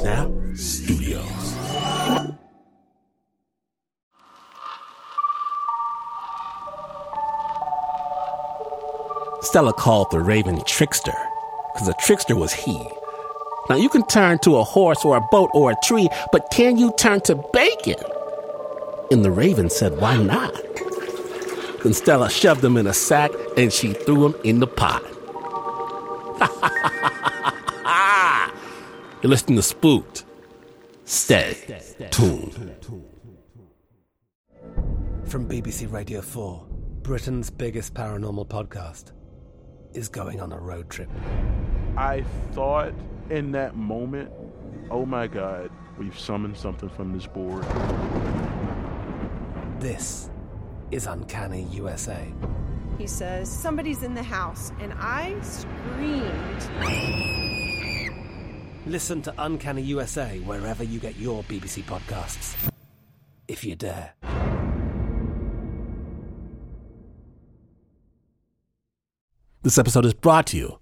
Snap Studios. Stella called the raven trickster, because a trickster was he. Now you can turn to a horse or a boat or a tree, but can you turn to bacon? And the raven said, why not? Then Stella shoved him in a sack and she threw him in the pot. You're listening to Spooked. Stay tuned. From BBC Radio 4, Britain's biggest paranormal podcast is going on a road trip. I thought in that moment, oh my God, we've summoned something from this board. This is Uncanny USA. He says, Somebody's in the house, and I screamed. Listen to Uncanny USA wherever you get your BBC podcasts, if you dare. This episode is brought to you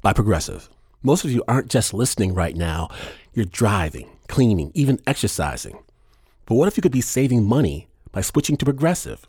by Progressive. Most of you aren't just listening right now, you're driving, cleaning, even exercising. But what if you could be saving money by switching to Progressive?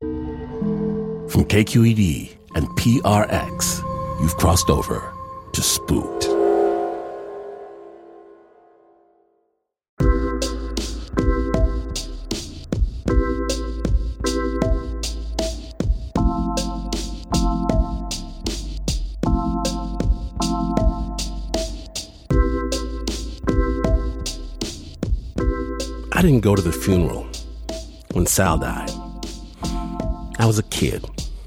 From KQED and PRX, you've crossed over to Spooked. I didn't go to the funeral when Sal died. I was a kid.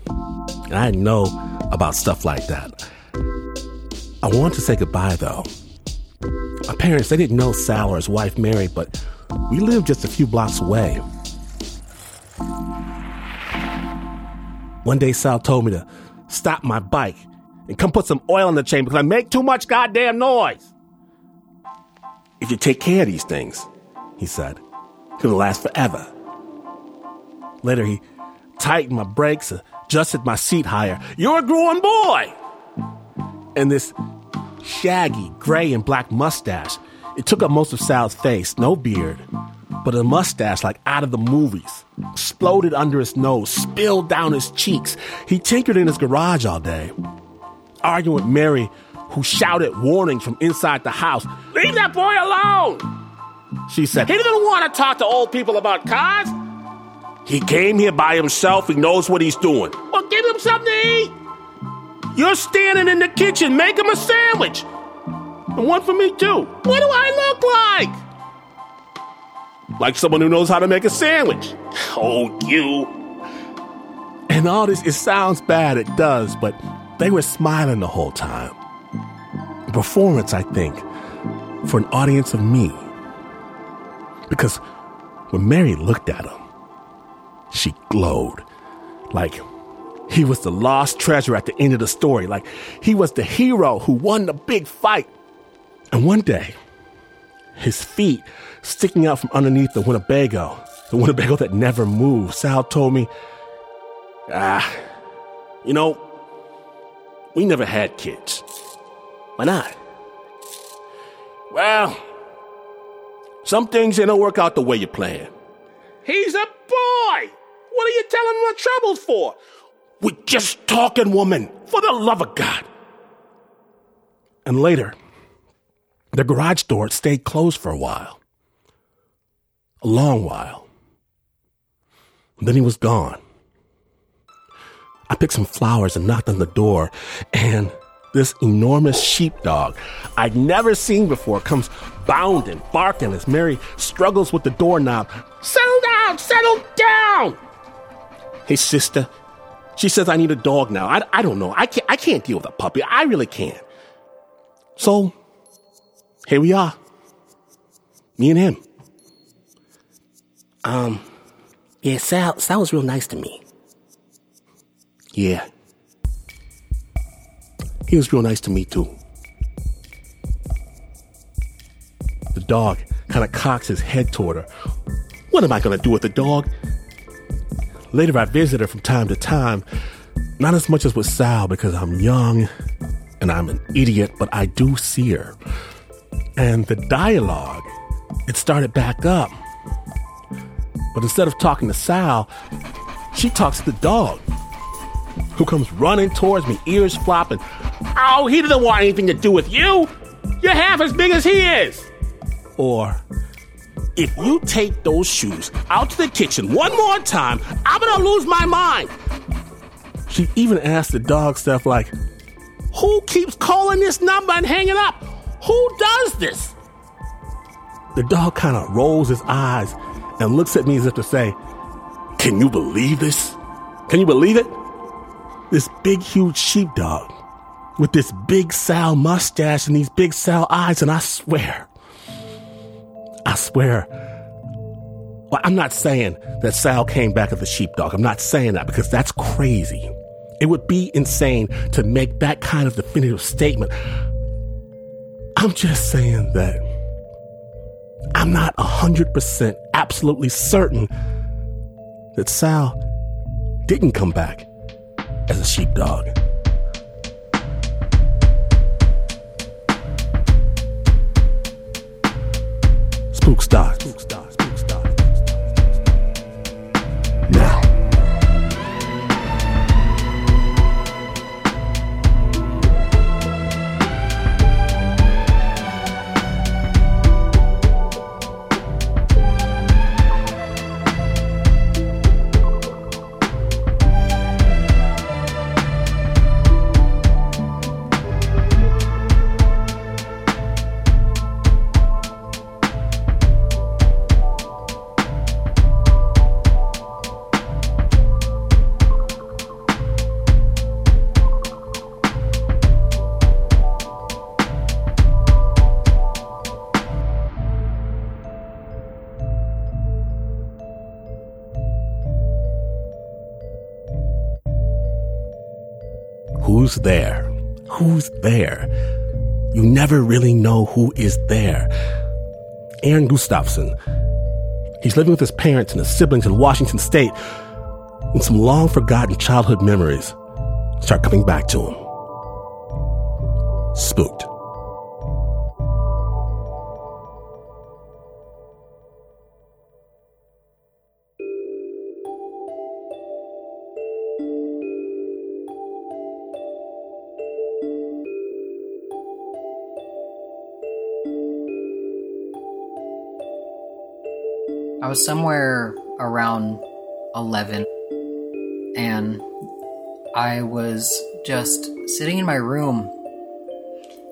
And I didn't know about stuff like that. I wanted to say goodbye though. My parents, they didn't know Sal or his wife Mary, but we lived just a few blocks away. One day Sal told me to stop my bike and come put some oil in the chain because I make too much goddamn noise. If you take care of these things, he said, it'll last forever. Later, he tightened my brakes, adjusted my seat higher. You're a growing boy! And this shaggy gray and black mustache, it took up most of Sal's face, no beard, but a mustache like out of the movies. Exploded under his nose, spilled down his cheeks. He tinkered in his garage all day, arguing with Mary, who shouted warnings from inside the house. Leave that boy alone! She said, He doesn't want to talk to old people about cars. He came here by himself. He knows what he's doing. Well, give him something to eat. You're standing in the kitchen. Make him a sandwich. And one for me, too. What do I look like? Like someone who knows how to make a sandwich. Oh, you. And all this, it sounds bad, it does, but they were smiling the whole time. A performance, I think, for an audience of me. Because when Mary looked at him, she glowed. Like he was the lost treasure at the end of the story. Like he was the hero who won the big fight. And one day, his feet sticking out from underneath the Winnebago, the Winnebago that never moved, Sal told me, ah, you know, we never had kids. Why not? Well, some things they don't work out the way you plan. He's a boy! What are you telling the trouble's for? We're just talking, woman, for the love of God. And later, the garage door stayed closed for a while. A long while. then he was gone. I picked some flowers and knocked on the door, and this enormous sheepdog I'd never seen before comes bounding, barking as Mary struggles with the doorknob. Settle down! Settle down! Hey, sister. She says I need a dog now. I, I don't know. I can't, I can't deal with a puppy. I really can't. So, here we are. Me and him. Um, yeah, Sal, Sal was real nice to me. Yeah. He was real nice to me too. The dog kind of cocks his head toward her. What am I going to do with the dog? Later, I visit her from time to time, not as much as with Sal because I'm young and I'm an idiot, but I do see her. And the dialogue, it started back up. But instead of talking to Sal, she talks to the dog, who comes running towards me, ears flopping. Oh, he doesn't want anything to do with you. You're half as big as he is. Or, if you take those shoes out to the kitchen one more time, I'm gonna lose my mind. She even asked the dog stuff like, Who keeps calling this number and hanging up? Who does this? The dog kind of rolls his eyes and looks at me as if to say, Can you believe this? Can you believe it? This big, huge sheepdog with this big Sal mustache and these big Sal eyes, and I swear, I swear, well, I'm not saying that Sal came back as a sheepdog. I'm not saying that because that's crazy. It would be insane to make that kind of definitive statement. I'm just saying that I'm not 100% absolutely certain that Sal didn't come back as a sheepdog. Spook Who's there? Who's there? You never really know who is there. Arin Gustafson. He's living with his parents and his siblings in Washington State, and some long forgotten childhood memories start coming back to him. Spooked. I was somewhere around 11 and I was just sitting in my room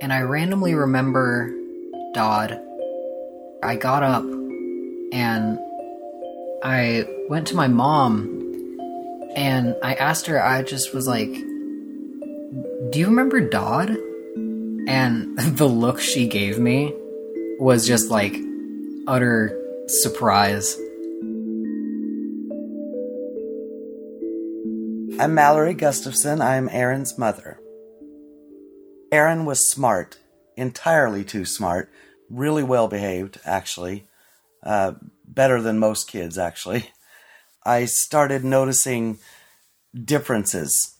and I randomly remember Dodd. I got up and I went to my mom and I asked her, I just was like, Do you remember Dodd? And the look she gave me was just like utter surprise. I'm Mallory Gustafson. I'm Arin's mother. Arin was smart, entirely too smart, really well behaved, actually. Uh, better than most kids, actually. I started noticing differences.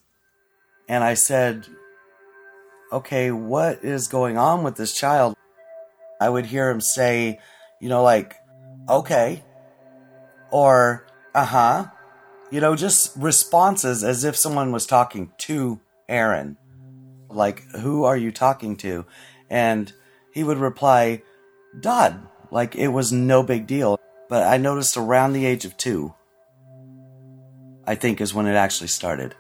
And I said, okay, what is going on with this child? I would hear him say, you know, like, okay, or uh huh, you know, just responses as if someone was talking to Arin. Like, who are you talking to? And he would reply, Dodd, like it was no big deal. But I noticed around the age of two, I think is when it actually started.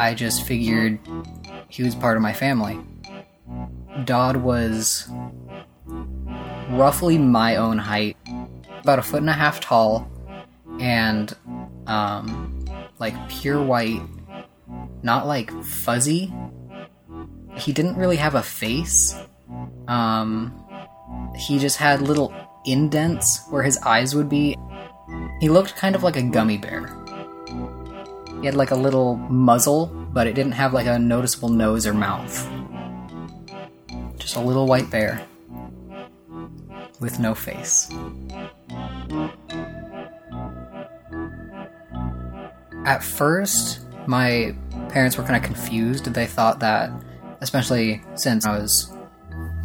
I just figured he was part of my family. Dodd was roughly my own height, about a foot and a half tall, and um, like pure white, not like fuzzy. He didn't really have a face. Um, he just had little indents where his eyes would be. He looked kind of like a gummy bear. He had like a little muzzle, but it didn't have like a noticeable nose or mouth. Just a little white bear with no face. At first, my parents were kind of confused. They thought that, especially since I was,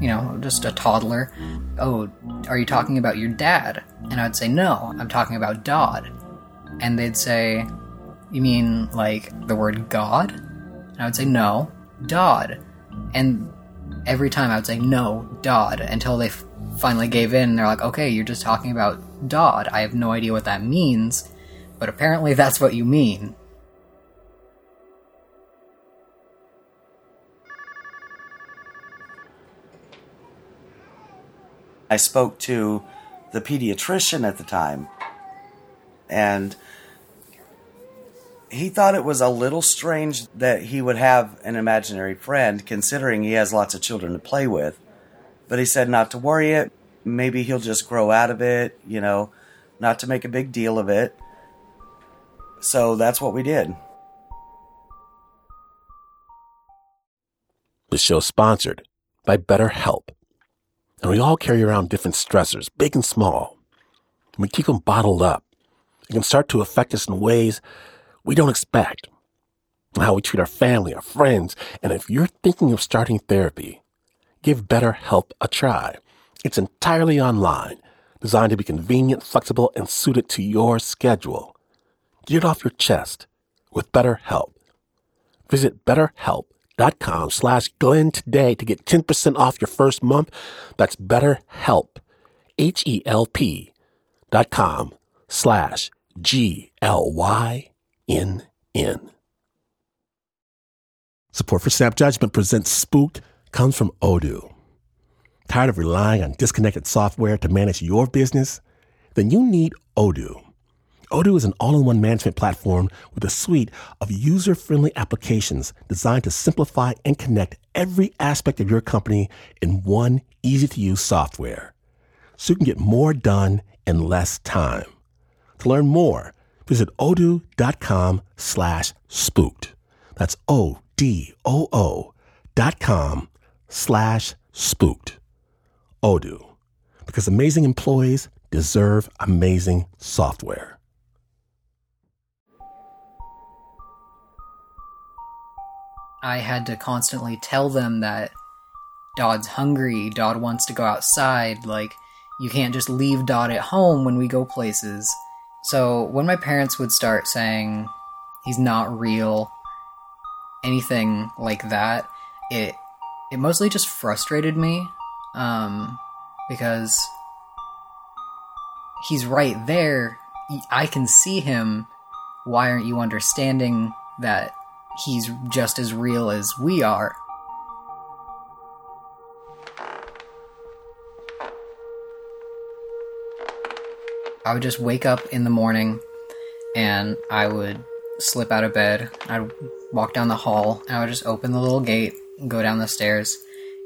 you know, just a toddler, oh, are you talking about your dad? And I'd say, no, I'm talking about Dodd. And they'd say, you mean like the word God? And I would say, no, Dodd. And every time I would say, no, Dodd, until they f- finally gave in. They're like, okay, you're just talking about Dodd. I have no idea what that means, but apparently that's what you mean. I spoke to the pediatrician at the time, and he thought it was a little strange that he would have an imaginary friend, considering he has lots of children to play with. But he said not to worry it. Maybe he'll just grow out of it, you know, not to make a big deal of it. So that's what we did. The show sponsored by BetterHelp. And we all carry around different stressors, big and small. And we keep them bottled up. It can start to affect us in ways we don't expect. How we treat our family, our friends. And if you're thinking of starting therapy, give BetterHelp a try. It's entirely online, designed to be convenient, flexible, and suited to your schedule. Get it off your chest with BetterHelp. Visit betterhelp.com slash Glynn today to get 10% off your first month. That's BetterHelp, H-E-L-P dot com slash G-L-Y-N-N. Support for Snap Judgment presents Spooked comes from Odoo. Tired of relying on disconnected software to manage your business? Then you need Odoo. Odoo is an all in one management platform with a suite of user friendly applications designed to simplify and connect every aspect of your company in one easy to use software so you can get more done in less time. To learn more, visit odoo.com slash spooked. That's O D O O dot com slash spooked. Odoo, because amazing employees deserve amazing software. I had to constantly tell them that Dodd's hungry, Dodd wants to go outside, like, you can't just leave Dodd at home when we go places. So when my parents would start saying he's not real, anything like that, it it mostly just frustrated me, um, because he's right there. I can see him. Why aren't you understanding that he's just as real as we are? I would just wake up in the morning and I would slip out of bed. I'd walk down the hall and I would just open the little gate, go down the stairs,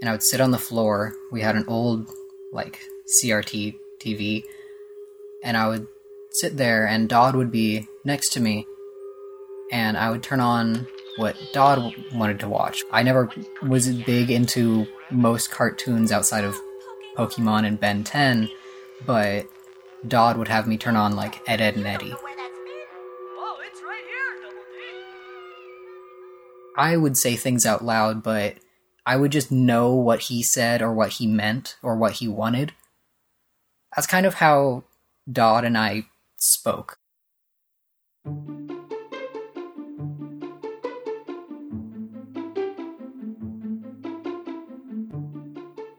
and I would sit on the floor. We had an old, like, CRT TV, and I would sit there and Dodd would be next to me, and I would turn on what Dodd wanted to watch. I never was big into most cartoons outside of Pokemon and Ben 10, but Dodd would have me turn on like Ed, Edd, and Eddy. I would say things out loud, but I would just know what he said or what he meant or what he wanted. That's kind of how Dodd and I spoke.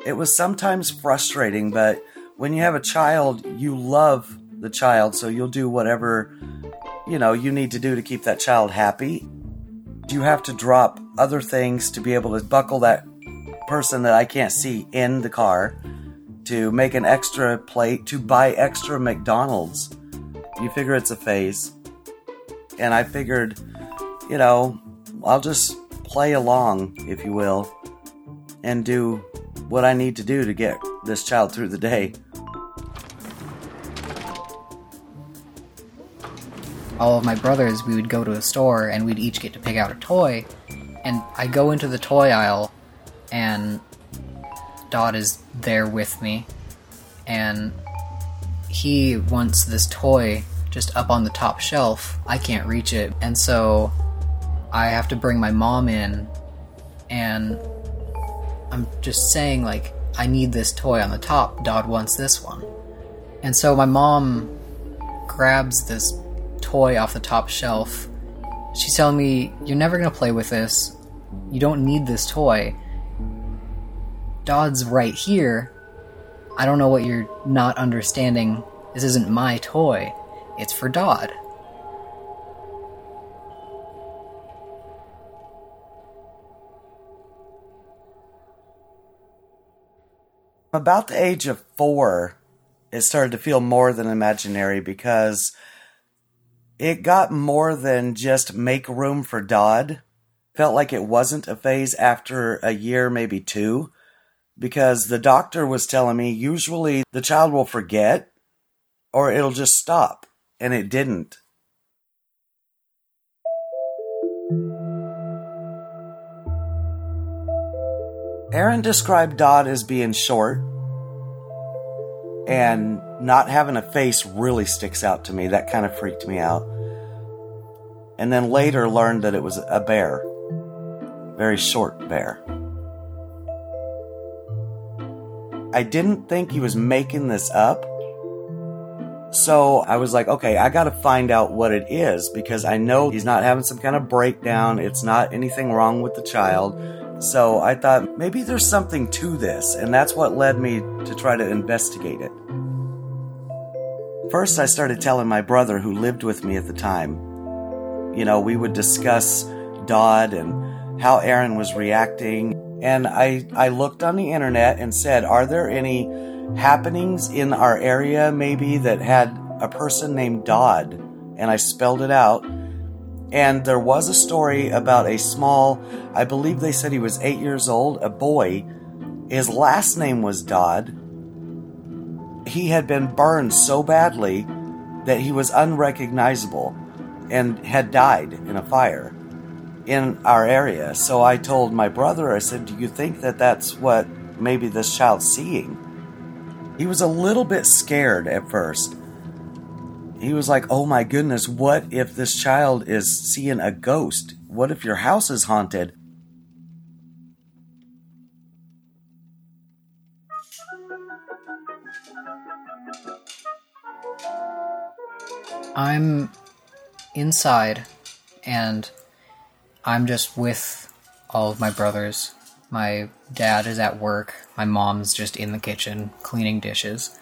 It was sometimes frustrating, but when you have a child, you love the child, so you'll do whatever you know you need to do to keep that child happy. You have to drop other things to be able to buckle that person that I can't see in the car to make an extra plate, to buy extra McDonald's. You figure it's a phase. And I figured, you know, I'll just play along, if you will, and do what I need to do to get this child through the day. All of my brothers, we would go to a store and we'd each get to pick out a toy. And I go into the toy aisle, and Dodd is there with me, and he wants this toy just up on the top shelf. I can't reach it, and so I have to bring my mom in, and I'm just saying, like, I need this toy on the top. Dodd wants this one. And so my mom grabs this toy off the top shelf. She's telling me, You're never gonna play with this. You don't need this toy. Dodd's right here. I don't know what you're not understanding. This isn't my toy. It's for Dodd. About the age of four, it started to feel more than imaginary because it got more than just make room for Dodd. Felt like it wasn't a phase after a year, maybe two, because the doctor was telling me usually the child will forget or it'll just stop, and it didn't. Arin described Dodd as being short, and not having a face really sticks out to me. That kind of freaked me out. And then later learned that it was a bear. Very short bear. I didn't think he was making this up. So I was like, okay, I gotta find out what it is because I know he's not having some kind of breakdown. It's not anything wrong with the child. So I thought maybe there's something to this, and that's what led me to try to investigate it. First, I started telling my brother who lived with me at the time. You know, we would discuss Dodd and how Arin was reacting. And I, I looked on the internet and said, Are there any happenings in our area maybe that had a person named Dodd? And I spelled it out. And there was a story about a small, I believe they said he was eight years old, a boy. His last name was Dodd. He had been burned so badly that he was unrecognizable and had died in a fire in our area. So I told my brother, I said, Do you think that that's what maybe this child's seeing? He was a little bit scared at first he was like, "Oh my goodness, what if this child is seeing a ghost? What if your house is haunted?" I'm inside and I'm just with all of my brothers. My dad is at work, my mom's just in the kitchen cleaning dishes.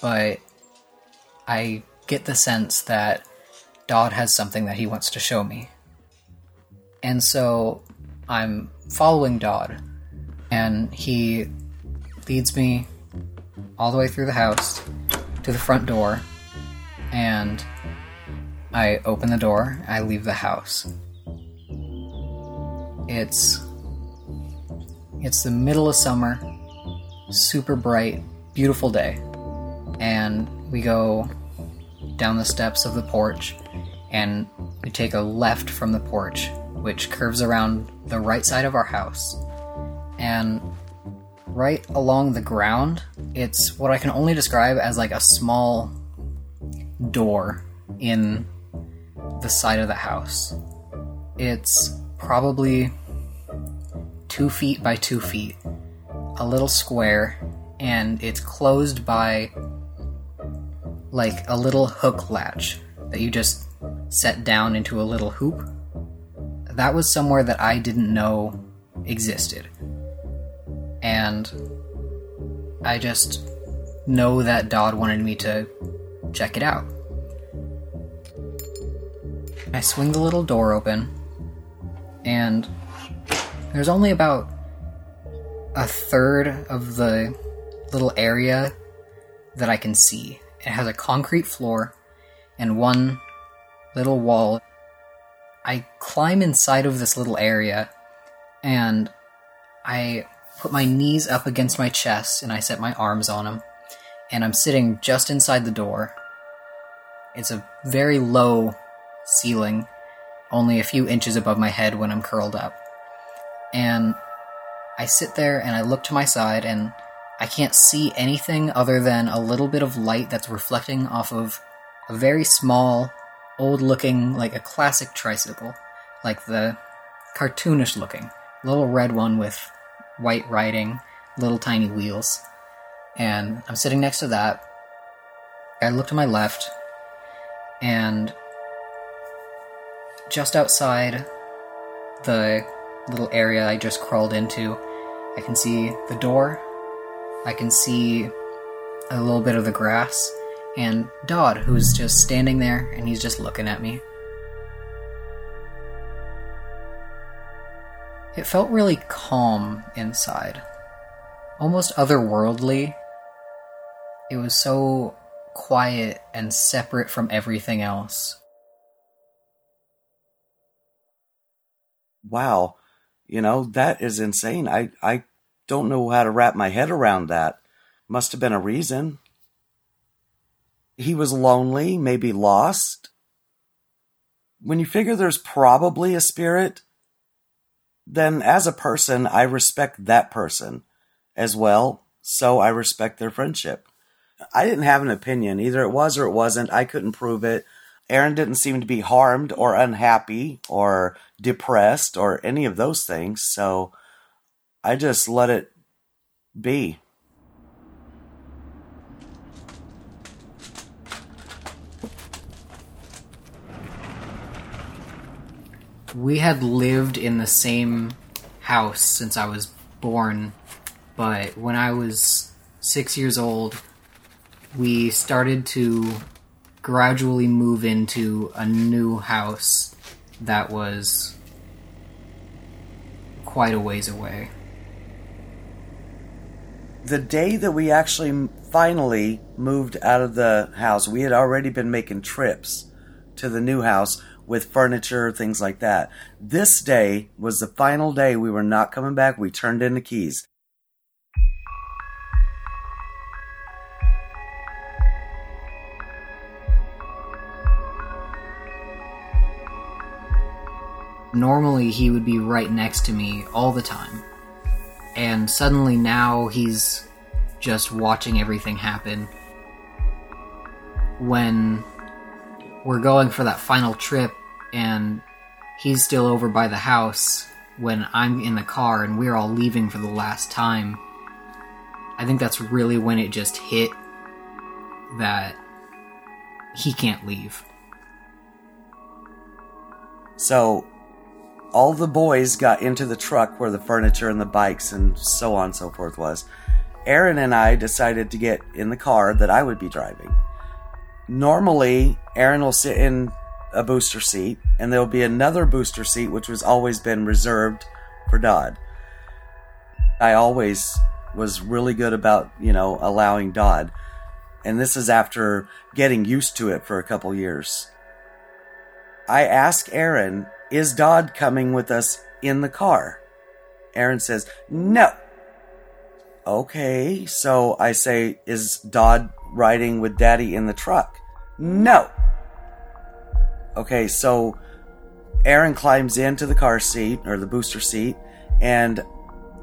But I get the sense that Dodd has something that he wants to show me. And so I'm following Dodd, and he leads me all the way through the house to the front door, and I open the door, I leave the house. It's it's the middle of summer, super bright, beautiful day. And we go down the steps of the porch, and we take a left from the porch, which curves around the right side of our house. And right along the ground, it's what I can only describe as like a small door in the side of the house. It's probably two feet by two feet, a little square, and it's closed by like a little hook latch that you just set down into a little hoop. That was somewhere that I didn't know existed. And I just know that Dodd wanted me to check it out. I swing the little door open, and there's only about a third of the little area that I can see. It has a concrete floor and one little wall. I climb inside of this little area and I put my knees up against my chest and I set my arms on them. And I'm sitting just inside the door. It's a very low ceiling, only a few inches above my head when I'm curled up. And I sit there and I look to my side and I can't see anything other than a little bit of light that's reflecting off of a very small, old looking, like a classic tricycle. Like the cartoonish looking, little red one with white writing, little tiny wheels. And I'm sitting next to that. I look to my left, and just outside the little area I just crawled into, I can see the door, I can see a little bit of the grass, and Dodd, who's just standing there and he's just looking at me. It felt really calm inside, almost otherworldly. It was so quiet and separate from everything else. Wow. You know, that is insane. I, I don't know how to wrap my head around that. Must have been a reason. He was lonely, maybe lost. When you figure there's probably a spirit, then as a person, I respect that person as well, so I respect their friendship. I didn't have an opinion. Either it was or it wasn't. I couldn't prove it. Aaron didn't seem to be harmed or unhappy or depressed or any of those things, so I just let it be. We had lived in the same house since I was born, but when I was six years old, we started to gradually move into a new house that was quite a ways away. The day that we actually finally moved out of the house, we had already been making trips to the new house with furniture, things like that. This day was the final day we were not coming back. We turned in the keys. Normally, he would be right next to me all the time. And suddenly now he's just watching everything happen. When we're going for that final trip and he's still over by the house when I'm in the car and we're all leaving for the last time. I think that's really when it just hit that he can't leave. So all the boys got into the truck where the furniture and the bikes and so on and so forth was. Arin and I decided to get in the car that I would be driving. Normally, Arin will sit in a booster seat, and there'll be another booster seat which was always been reserved for Dodd. I always was really good about, you know, allowing Dodd. And this is after getting used to it for a couple years. I ask Arin is Dodd coming with us in the car? Arin says, No. Okay, so I say, Is Dodd riding with Daddy in the truck? No. Okay, so Arin climbs into the car seat or the booster seat, and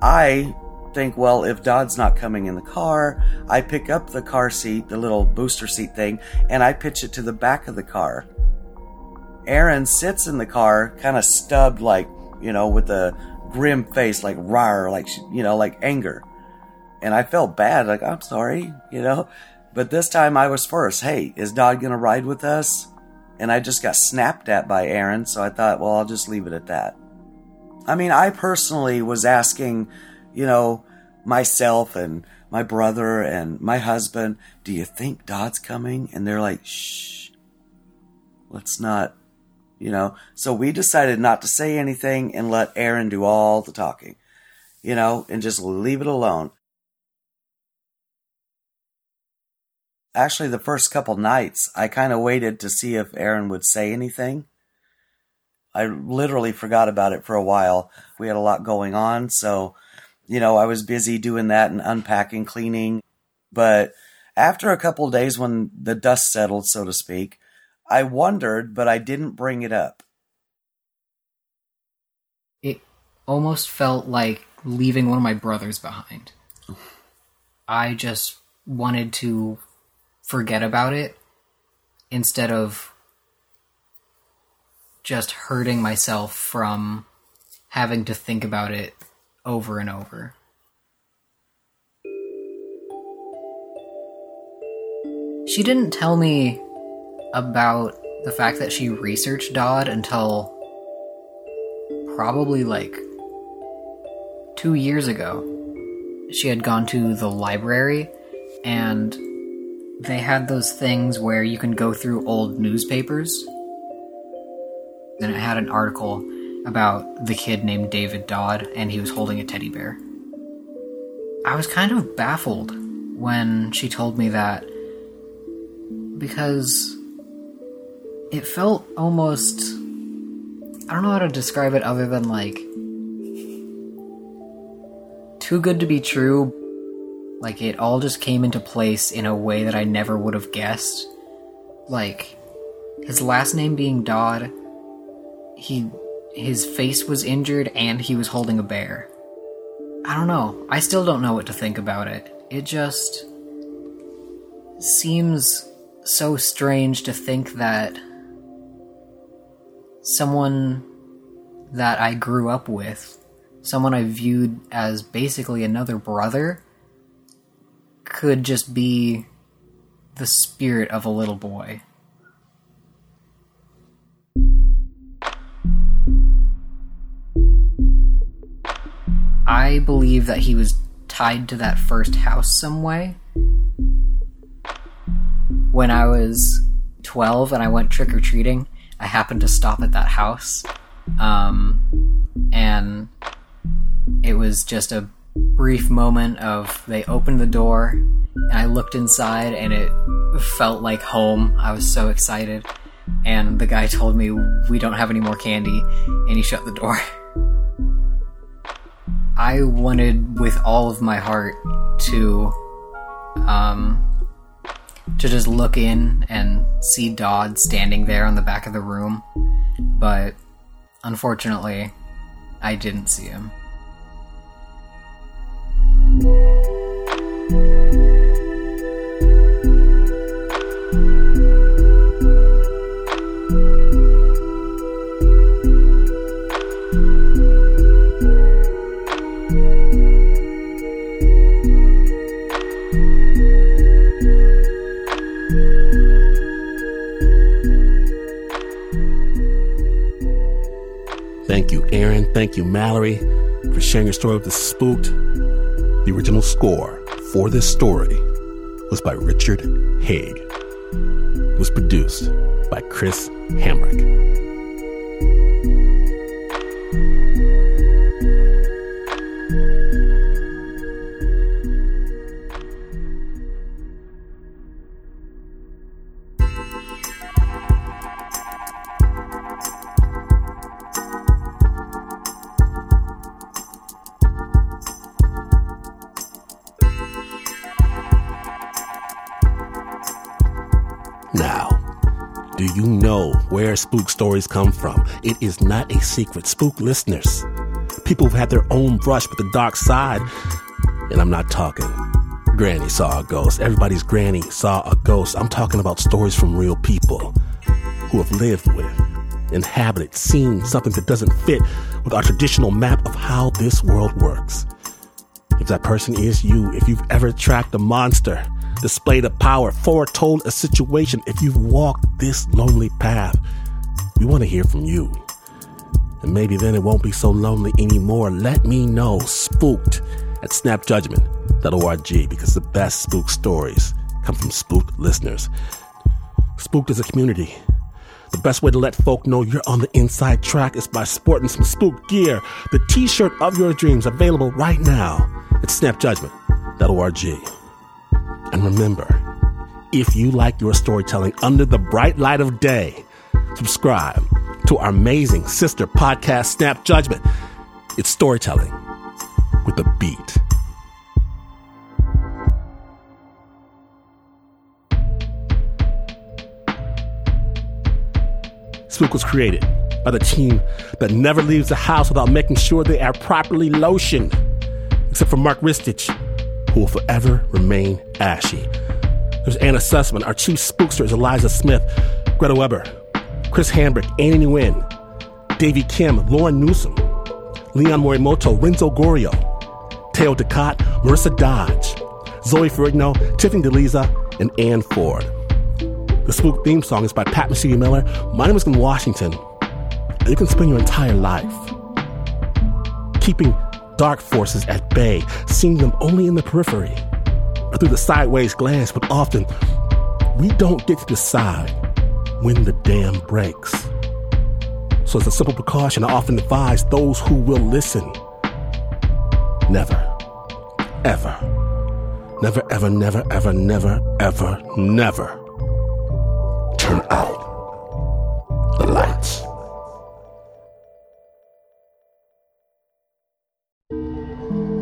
I think, well, if Dodd's not coming in the car, I pick up the car seat, the little booster seat thing, and I pitch it to the back of the car. Arin sits in the car, kind of stubbed, like, you know, with a grim face, like, rar, like, you know, like anger. And I felt bad, like, I'm sorry, you know. But this time I was first. Hey, is Dodd going to ride with us? And I just got snapped at by Arin, so I thought, well, I'll just leave it at that. I mean, I personally was asking, you know, myself and my brother and my husband, do you think Dodd's coming? And they're like, shh, let's not you know. So we decided not to say anything and let Arin do all the talking, you know, and just leave it alone. actually, the first couple nights, I kind of waited to see if Arin would say anything. I literally forgot about it for a while. We had a lot going on, so you know, I was busy doing that and unpacking, cleaning. But after a couple days when the dust settled, so to speak, I wondered, but I didn't bring it up. It almost felt like leaving one of my brothers behind. I just wanted to forget about it instead of just hurting myself from having to think about it over and over. She didn't tell me about the fact that she researched Dodd until probably like two years ago. She had gone to the library and they had those things where you can go through old newspapers. And it had an article about the kid named David Dodd, and he was holding a teddy bear. I was kind of baffled when she told me that because it felt almost. I don't know how to describe it other than like. too good to be true. Like it all just came into place in a way that I never would have guessed. Like, his last name being Dodd, he his face was injured and he was holding a bear. I don't know. I still don't know what to think about it. It just seems so strange to think that someone that I grew up with, someone I viewed as basically another brother, could just be the spirit of a little boy. I believe that he was tied to that first house some way. When I was 12 and I went trick or treating, I happened to stop at that house. Um, and it was just a brief moment of they opened the door and I looked inside and it felt like home. I was so excited. And the guy told me, We don't have any more candy. And he shut the door. I wanted with all of my heart to um to just look in and see Dodd standing there on the back of the room, but unfortunately, I didn't see him. Arin. Thank you, Mallory, for sharing your story with the spooked. The original score for this story was by Richard Haig. It was produced by Chris Hambrick. Spook stories come from? It is not a secret. Spook listeners, people who've had their own brush with the dark side, and I'm not talking granny saw a ghost. Everybody's granny saw a ghost. I'm talking about stories from real people who have lived with, inhabited, seen something that doesn't fit with our traditional map of how this world works. If that person is you, if you've ever tracked a monster, displayed a power, foretold a situation, if you've walked this lonely path, we want to hear from you. And maybe then it won't be so lonely anymore. Let me know. Spooked at snapjudgment.org because the best spook stories come from spooked listeners. Spooked is a community. The best way to let folk know you're on the inside track is by sporting some spook gear. The t shirt of your dreams available right now at snapjudgment.org. And remember, if you like your storytelling under the bright light of day, subscribe to our amazing sister podcast, Snap Judgment. It's storytelling with a beat. Spooked was created by the team that never leaves the house without making sure they are properly lotioned, except for Mark Ristich, who will forever remain ashy. There's Anna Sussman. Our chief spookster is Eliza Smith, Greta Weber, Chris Hambrick, Annie Nguyen, Davy Kim, Lauren Newsom, Leon Morimoto, Renzo Gorio, Teo Ducot, Marissa Dodge, Zoe Ferrigno, Tiffany DeLisa, and Ann Ford. The Spooked theme song is by Pat Mesiti-Miller. My name is Glynn Washington, and you can spend your entire life keeping dark forces at bay, seeing them only in the periphery or through the sideways glance, but often we don't get to decide when the dam breaks. So, as a simple precaution, I often advise those who will listen never, ever, never, ever, never, ever, never, ever, never turn out the lights.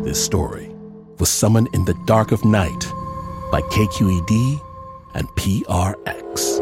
This story was summoned in the dark of night by KQED and PRX.